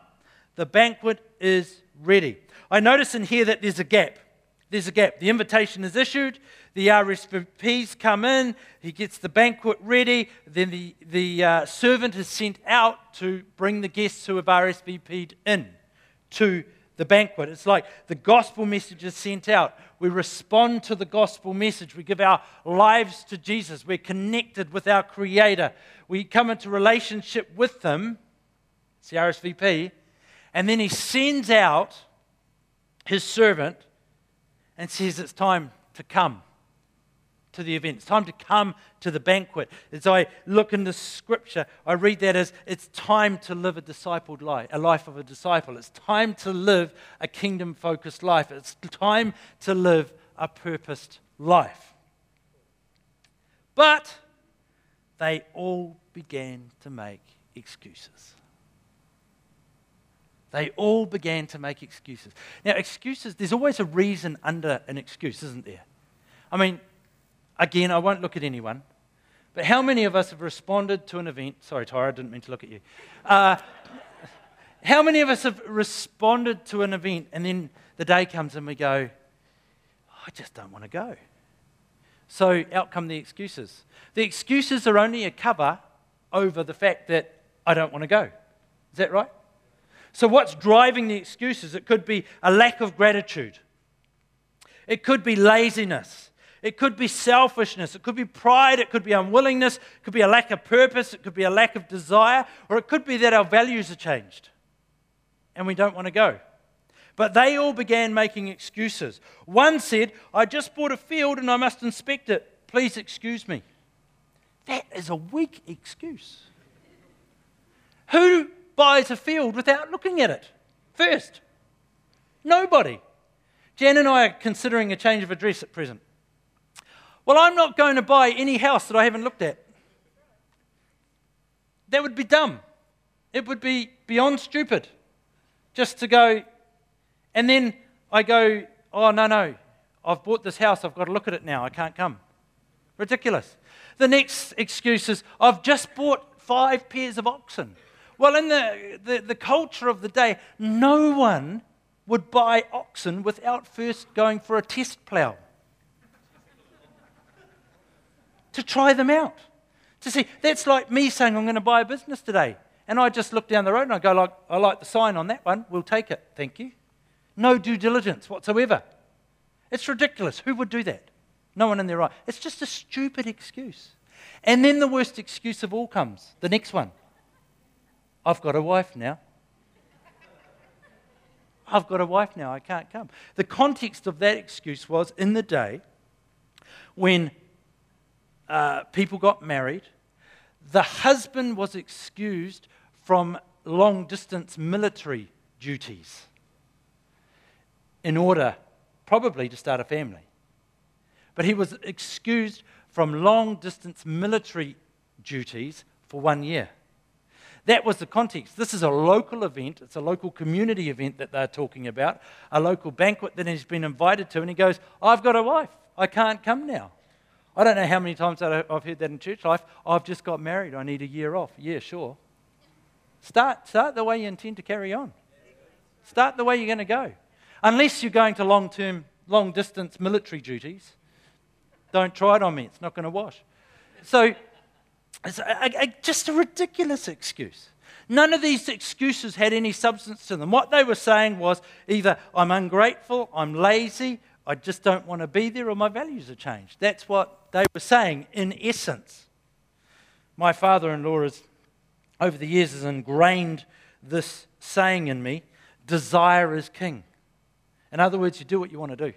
Speaker 7: the banquet is ready. I notice in here that there's a gap. There's a gap. The invitation is issued, the RSVPs come in, he gets the banquet ready, then the, the uh, servant is sent out to bring the guests who have RSVP'd in to the banquet. It's like the gospel message is sent out. We respond to the gospel message. We give our lives to Jesus. We're connected with our Creator. We come into relationship with Him. It's the RSVP. And then He sends out His servant and says, It's time to come to the event. It's time to come to the banquet. As I look in the scripture, I read that as it's time to live a discipled life, a life of a disciple. It's time to live a kingdom focused life. It's time to live a purposed life. But they all began to make excuses. They all began to make excuses. Now, excuses, there's always a reason under an excuse, isn't there? I mean, again, I won't look at anyone, but how many of us have responded to an event? Sorry, Tyra, I didn't mean to look at you. Uh, how many of us have responded to an event and then the day comes and we go, I just don't want to go? So out come the excuses. The excuses are only a cover over the fact that I don't want to go. Is that right? So, what's driving the excuses? It could be a lack of gratitude, it could be laziness, it could be selfishness, it could be pride, it could be unwillingness, it could be a lack of purpose, it could be a lack of desire, or it could be that our values are changed and we don't want to go. But they all began making excuses. One said, I just bought a field and I must inspect it. Please excuse me. That is a weak excuse. Who buys a field without looking at it first? Nobody. Jan and I are considering a change of address at present. Well, I'm not going to buy any house that I haven't looked at. That would be dumb. It would be beyond stupid just to go, and then I go, oh, no, no, I've bought this house, I've got to look at it now, I can't come. Ridiculous. The next excuse is, I've just bought five pairs of oxen. Well, in the, the, the culture of the day, no one would buy oxen without first going for a test plough to try them out. To see, that's like me saying, I'm going to buy a business today. And I just look down the road and I go, like, I like the sign on that one. We'll take it. Thank you. No due diligence whatsoever. It's ridiculous. Who would do that? No one in their right. It's just a stupid excuse. And then the worst excuse of all comes the next one I've got a wife now. I've got a wife now. I can't come. The context of that excuse was in the day when uh, people got married, the husband was excused from long distance military duties in order, probably, to start a family. But he was excused from long distance military duties for one year. That was the context. This is a local event, it's a local community event that they're talking about, a local banquet that he's been invited to, and he goes, I've got a wife. I can't come now. I don't know how many times I've heard that in church life. I've just got married. I need a year off. Yeah, sure. Start, start the way you intend to carry on. Start the way you're going to go. Unless you're going to long term, long distance military duties, don't try it on me. It's not going to wash. So, it's a, a, just a ridiculous excuse. None of these excuses had any substance to them. What they were saying was either I'm ungrateful, I'm lazy, I just don't want to be there, or my values have changed. That's what they were saying in essence. My father in law has, over the years, has ingrained this saying in me desire is king. In other words, you do what you want to do.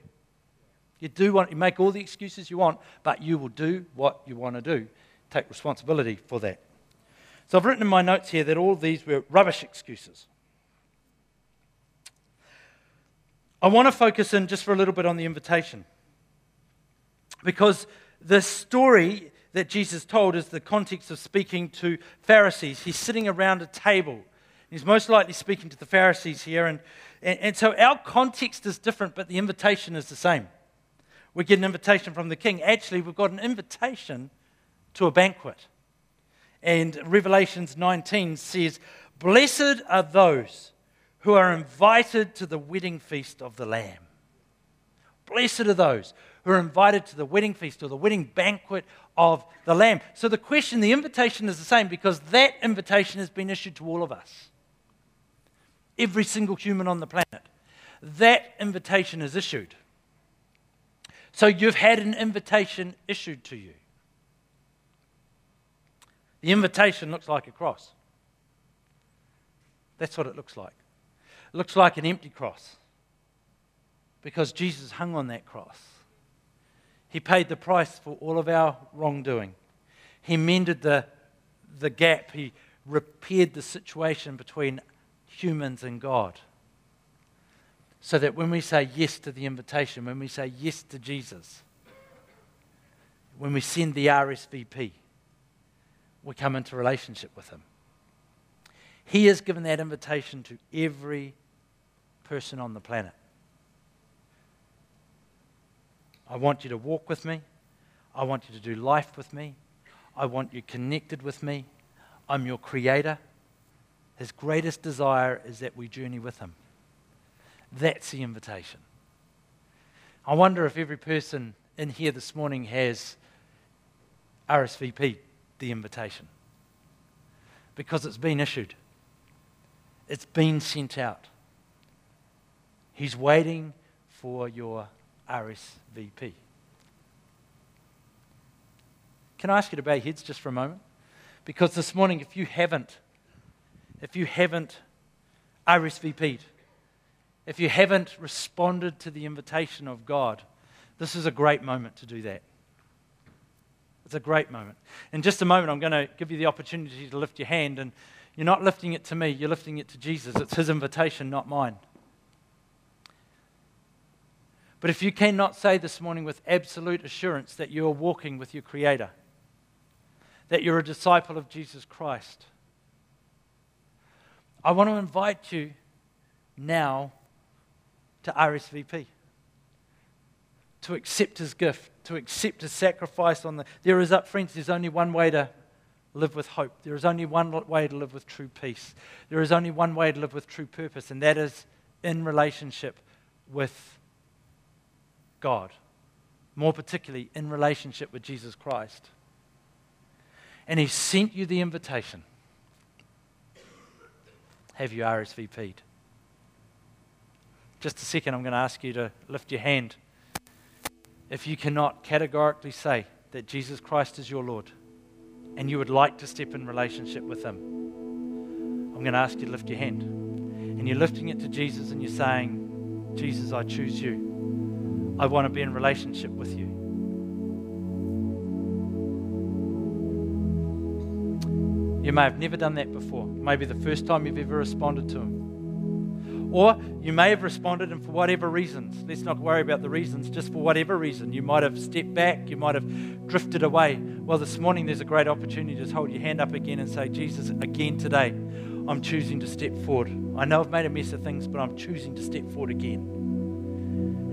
Speaker 7: You do what you make all the excuses you want, but you will do what you want to do. Take responsibility for that. So I've written in my notes here that all these were rubbish excuses. I want to focus in just for a little bit on the invitation. Because the story that Jesus told is the context of speaking to Pharisees. He's sitting around a table. He's most likely speaking to the Pharisees here. And, and, and so our context is different, but the invitation is the same. We get an invitation from the king. Actually, we've got an invitation to a banquet. And Revelations 19 says, Blessed are those who are invited to the wedding feast of the Lamb. Blessed are those who are invited to the wedding feast or the wedding banquet of the Lamb. So the question, the invitation is the same because that invitation has been issued to all of us. Every single human on the planet. That invitation is issued. So you've had an invitation issued to you. The invitation looks like a cross. That's what it looks like. It looks like an empty cross because Jesus hung on that cross. He paid the price for all of our wrongdoing. He mended the, the gap. He repaired the situation between humans and God. So that when we say yes to the invitation, when we say yes to Jesus, when we send the RSVP, we come into relationship with Him. He has given that invitation to every person on the planet. I want you to walk with me. I want you to do life with me. I want you connected with me. I'm your creator. His greatest desire is that we journey with Him. That's the invitation. I wonder if every person in here this morning has RSVP the invitation because it's been issued, it's been sent out. He's waiting for your RSVP. Can I ask you to bow your heads just for a moment? Because this morning, if you haven't, if you haven't RSVP'd, if you haven't responded to the invitation of God, this is a great moment to do that. It's a great moment. In just a moment, I'm going to give you the opportunity to lift your hand, and you're not lifting it to me, you're lifting it to Jesus. It's His invitation, not mine. But if you cannot say this morning with absolute assurance that you are walking with your Creator, that you're a disciple of Jesus Christ, I want to invite you now to RSVP, to accept his gift, to accept his sacrifice on the. There is up, friends, there's only one way to live with hope. There is only one way to live with true peace. There is only one way to live with true purpose, and that is in relationship with God. More particularly, in relationship with Jesus Christ. And he sent you the invitation. Have you RSVP'd? Just a second, I'm going to ask you to lift your hand. If you cannot categorically say that Jesus Christ is your Lord and you would like to step in relationship with Him, I'm going to ask you to lift your hand. And you're lifting it to Jesus and you're saying, Jesus, I choose you. I want to be in relationship with you. You may have never done that before. Maybe the first time you've ever responded to Him. Or you may have responded, and for whatever reasons, let's not worry about the reasons, just for whatever reason, you might have stepped back, you might have drifted away. Well, this morning there's a great opportunity to just hold your hand up again and say, Jesus, again today, I'm choosing to step forward. I know I've made a mess of things, but I'm choosing to step forward again.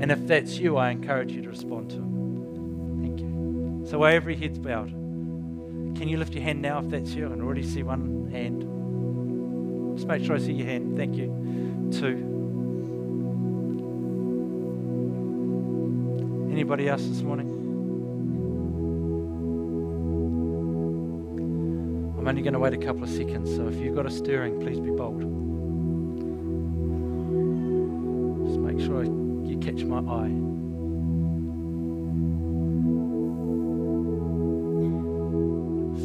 Speaker 7: And if that's you, I encourage you to respond to Him. Thank you. So, while every head's bowed, can you lift your hand now if that's you? I can already see one hand. Just make sure I see your hand. Thank you two. Anybody else this morning? I'm only going to wait a couple of seconds, so if you've got a stirring, please be bold. Just make sure you catch my eye.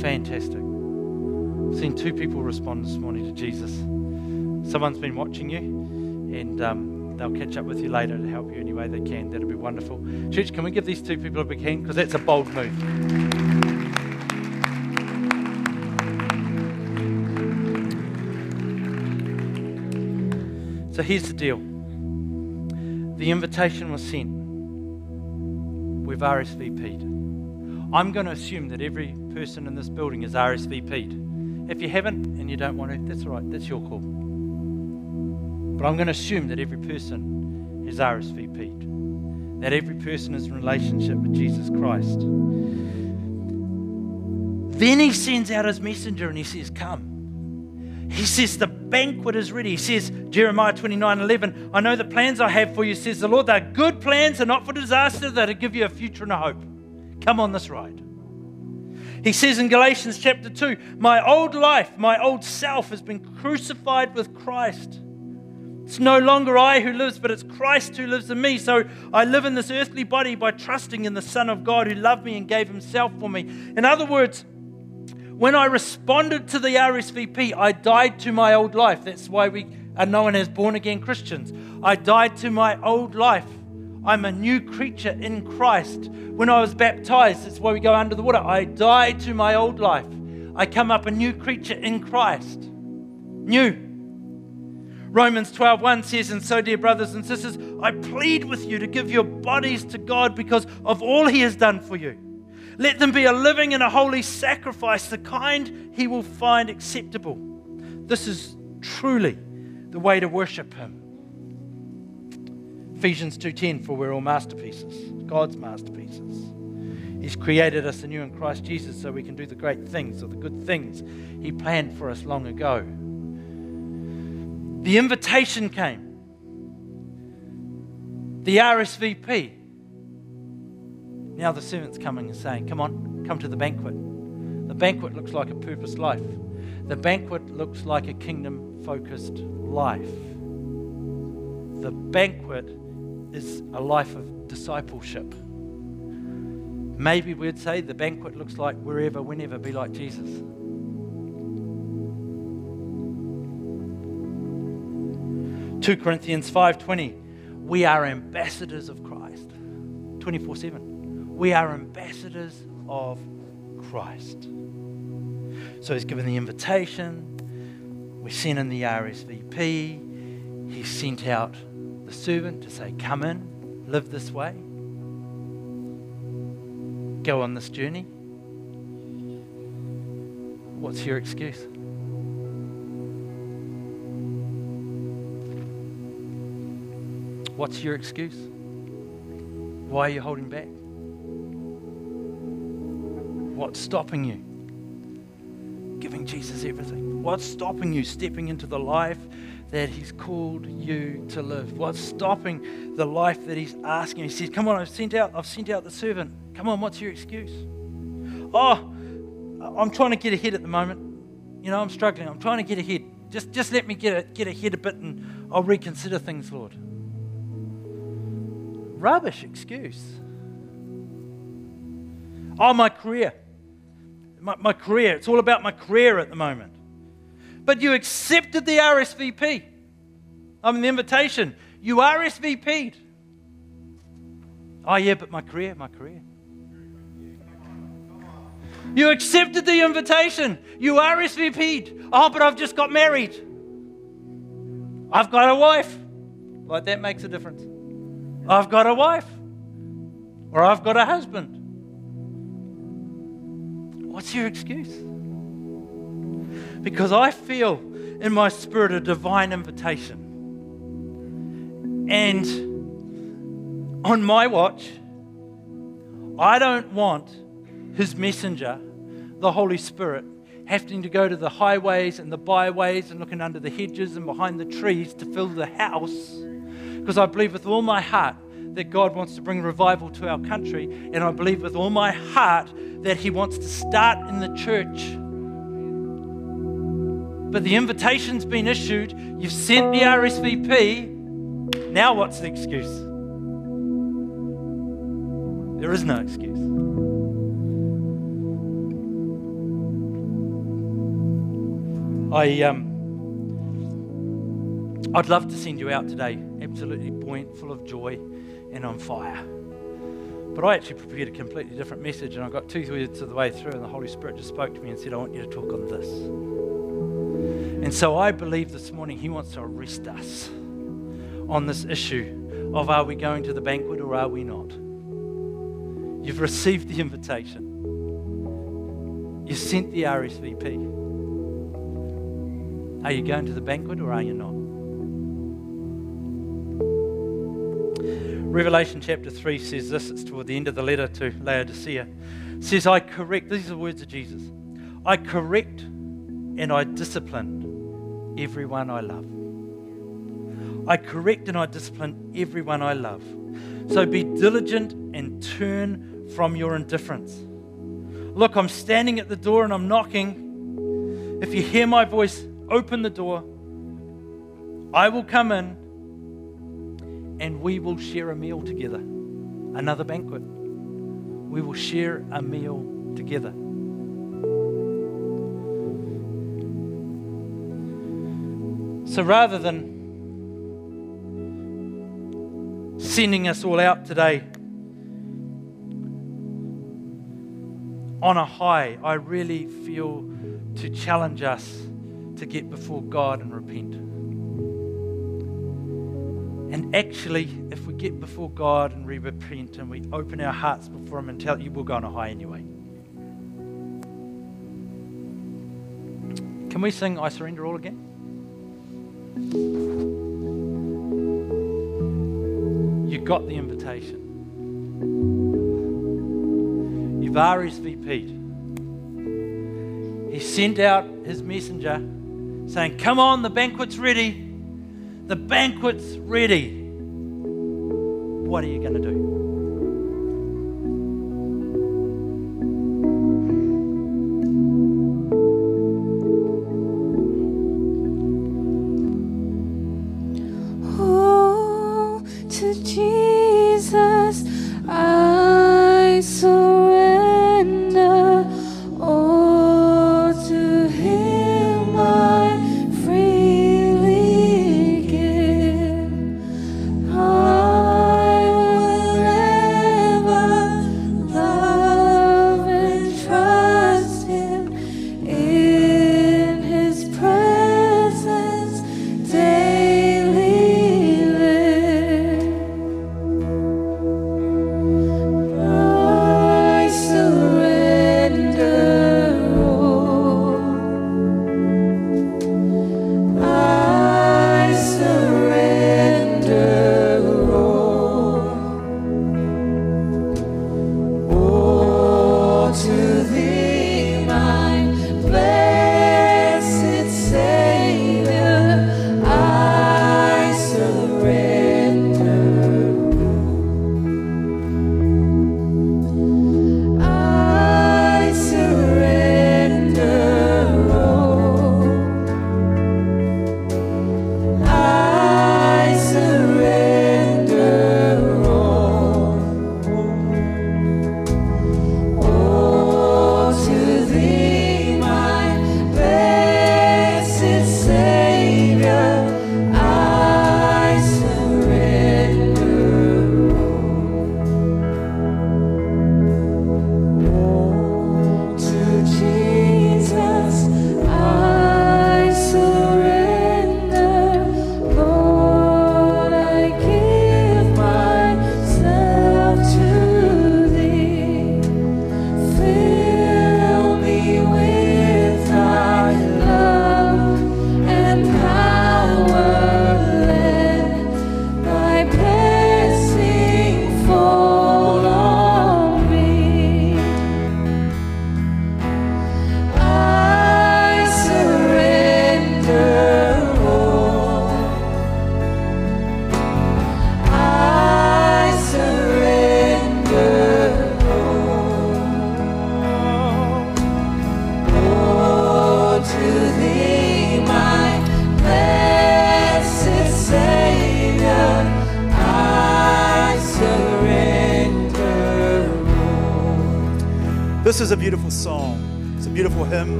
Speaker 7: Fantastic. I've seen two people respond this morning to Jesus. Someone's been watching you and um, they'll catch up with you later to help you any way they can. That'll be wonderful. Church, can we give these two people a big hand? Because that's a bold move. So here's the deal the invitation was sent. We've RSVP'd. I'm going to assume that every person in this building is RSVP'd. If you haven't and you don't want to, that's all right, that's your call. But I'm going to assume that every person is RSVP'd, that every person is in relationship with Jesus Christ. Then he sends out his messenger and he says, Come. He says, The banquet is ready. He says, Jeremiah 29 11, I know the plans I have for you, says the Lord. They're good plans, they're not for disaster, they're to give you a future and a hope. Come on this ride. He says in Galatians chapter 2, My old life, my old self has been crucified with Christ. It's no longer I who lives, but it's Christ who lives in me. So I live in this earthly body by trusting in the Son of God who loved me and gave himself for me. In other words, when I responded to the RSVP, I died to my old life. That's why we are known as born again Christians. I died to my old life. I'm a new creature in Christ. When I was baptized, that's why we go under the water. I died to my old life. I come up a new creature in Christ. New. Romans 12:1 says, And so, dear brothers and sisters, I plead with you to give your bodies to God because of all He has done for you. Let them be a living and a holy sacrifice, the kind He will find acceptable. This is truly the way to worship Him. Ephesians 2:10 for we're all masterpieces, God's masterpieces. He's created us anew in Christ Jesus so we can do the great things or the good things he planned for us long ago. The invitation came. The RSVP. Now the servant's coming and saying, Come on, come to the banquet. The banquet looks like a purpose life. The banquet looks like a kingdom focused life. The banquet is a life of discipleship. Maybe we'd say the banquet looks like wherever, whenever, be like Jesus. Two Corinthians 5:20. We are ambassadors of Christ. 24-7. We are ambassadors of Christ. So he's given the invitation. We sent in the RSVP. He sent out the servant to say, Come in, live this way, go on this journey. What's your excuse? What's your excuse? Why are you holding back? What's stopping you? Giving Jesus everything. What's stopping you stepping into the life that He's called you to live? What's stopping the life that He's asking? He says, Come on, I've sent out, I've sent out the servant. Come on, what's your excuse? Oh, I'm trying to get ahead at the moment. You know, I'm struggling. I'm trying to get ahead. Just, just let me get, a, get ahead a bit and I'll reconsider things, Lord. Rubbish excuse. Oh, my career. My, my career. It's all about my career at the moment. But you accepted the RSVP. I mean, the invitation. You RSVP'd. Oh, yeah, but my career, my career. You accepted the invitation. You RSVP'd. Oh, but I've just got married. I've got a wife. Like that makes a difference. I've got a wife. Or I've got a husband. What's your excuse? Because I feel in my spirit a divine invitation. And on my watch, I don't want his messenger, the Holy Spirit, having to go to the highways and the byways and looking under the hedges and behind the trees to fill the house. Because I believe with all my heart that God wants to bring revival to our country, and I believe with all my heart that He wants to start in the church. But the invitation's been issued, you've sent the RSVP. Now, what's the excuse? There is no excuse. I um,
Speaker 8: I'd love to send you out today, absolutely buoyant, full of joy, and on fire. But I actually prepared a completely different message, and I got two thirds of the way through, and the Holy Spirit just spoke to me and said, I want you to talk on this. And so I believe this morning He wants to arrest us on this issue of are we going to the banquet or are we not? You've received the invitation. You sent the RSVP. Are you going to the banquet or are you not? Revelation chapter 3 says this, it's toward the end of the letter to Laodicea. It says, I correct, these are the words of Jesus. I correct and I discipline everyone I love. I correct and I discipline everyone I love. So be diligent and turn from your indifference. Look, I'm standing at the door and I'm knocking. If you hear my voice, open the door. I will come in and we will share a meal together. Another banquet. We will share a meal together. So rather than sending us all out today on a high, I really feel to challenge us to get before God and repent. And actually, if we get before God and we repent and we open our hearts before Him and tell you, we'll go on a high anyway. Can we sing I Surrender All again? You got the invitation. You've RSVP'd. He sent out his messenger saying, Come on, the banquet's ready. The banquet's ready. What are you going to do?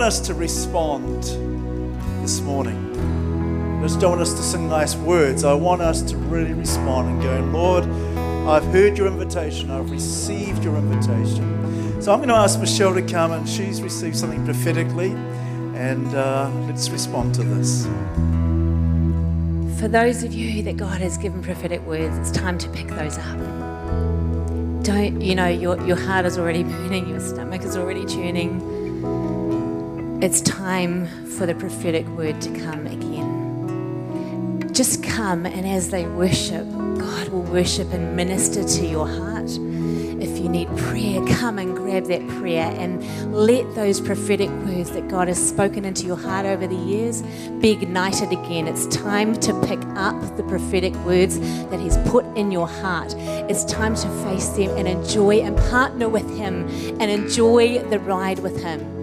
Speaker 3: Want us to respond this morning. I just don't want us to sing nice words. I want us to really respond and go, Lord, I've heard your invitation, I've received your invitation. So I'm going to ask Michelle to come, and she's received something prophetically. And uh, let's respond to this.
Speaker 9: For those of you that God has given prophetic words, it's time to pick those up. Don't, you know, your, your heart is already burning, your stomach is already churning. It's time for the prophetic word to come again. Just come, and as they worship, God will worship and minister to your heart. If you need prayer, come and grab that prayer and let those prophetic words that God has spoken into your heart over the years be ignited again. It's time to pick up the prophetic words that He's put in your heart. It's time to face them and enjoy and partner with Him and enjoy the ride with Him.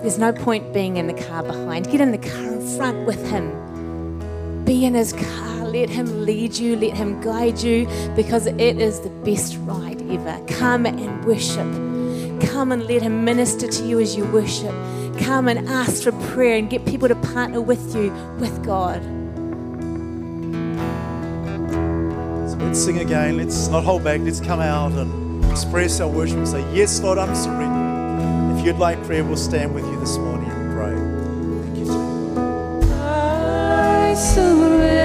Speaker 9: There's no point being in the car behind. Get in the car in front with Him. Be in His car. Let Him lead you. Let Him guide you because it is the best ride ever. Come and worship. Come and let Him minister to you as you worship. Come and ask for prayer and get people to partner with you, with God.
Speaker 3: So let's sing again. Let's not hold back. Let's come out and express our worship and say, Yes, Lord, I'm surrendering. If you'd like prayer, we'll stand with you this morning and pray. Thank you.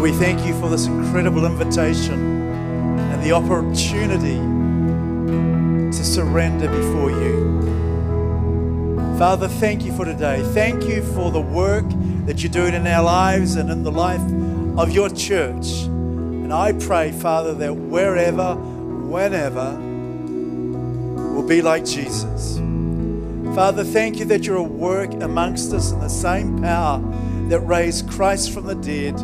Speaker 3: Father, we thank you for this incredible invitation and the opportunity to surrender before you. Father, thank you for today. Thank you for the work that you're doing in our lives and in the life of your church. And I pray, Father, that wherever, whenever, we'll be like Jesus. Father, thank you that you're at work amongst us in the same power that raised Christ from the dead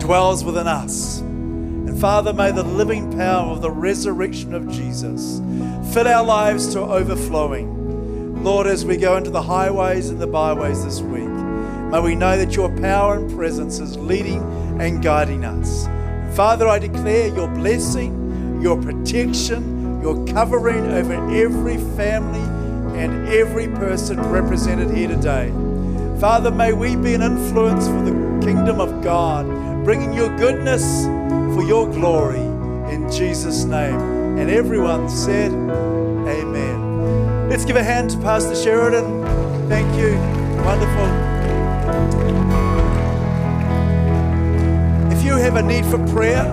Speaker 3: dwells within us. And Father, may the living power of the resurrection of Jesus fill our lives to overflowing. Lord, as we go into the highways and the byways this week, may we know that your power and presence is leading and guiding us. And Father, I declare your blessing, your protection, your covering over every family and every person represented here today. Father, may we be an influence for the kingdom of God, bringing your goodness for your glory in Jesus' name. And everyone said, Amen. Let's give a hand to Pastor Sheridan. Thank you. Wonderful. If you have a need for prayer,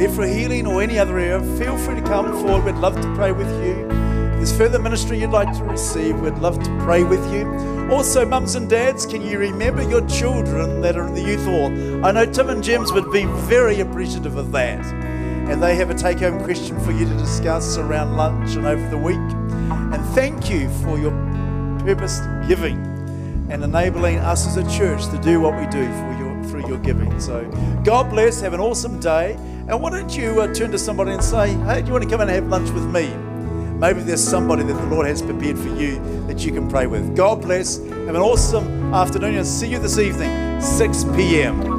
Speaker 3: it for healing or any other area, feel free to come forward. We'd love to pray with you. There's further ministry you'd like to receive, we'd love to pray with you. Also, mums and dads, can you remember your children that are in the youth hall? I know Tim and Jims would be very appreciative of that. And they have a take home question for you to discuss around lunch and over the week. And thank you for your purpose giving and enabling us as a church to do what we do for your through your giving. So God bless. Have an awesome day. And why don't you uh, turn to somebody and say, "Hey, do you want to come and have lunch with me?" Maybe there's somebody that the Lord has prepared for you that you can pray with. God bless. Have an awesome afternoon and see you this evening, 6 p.m.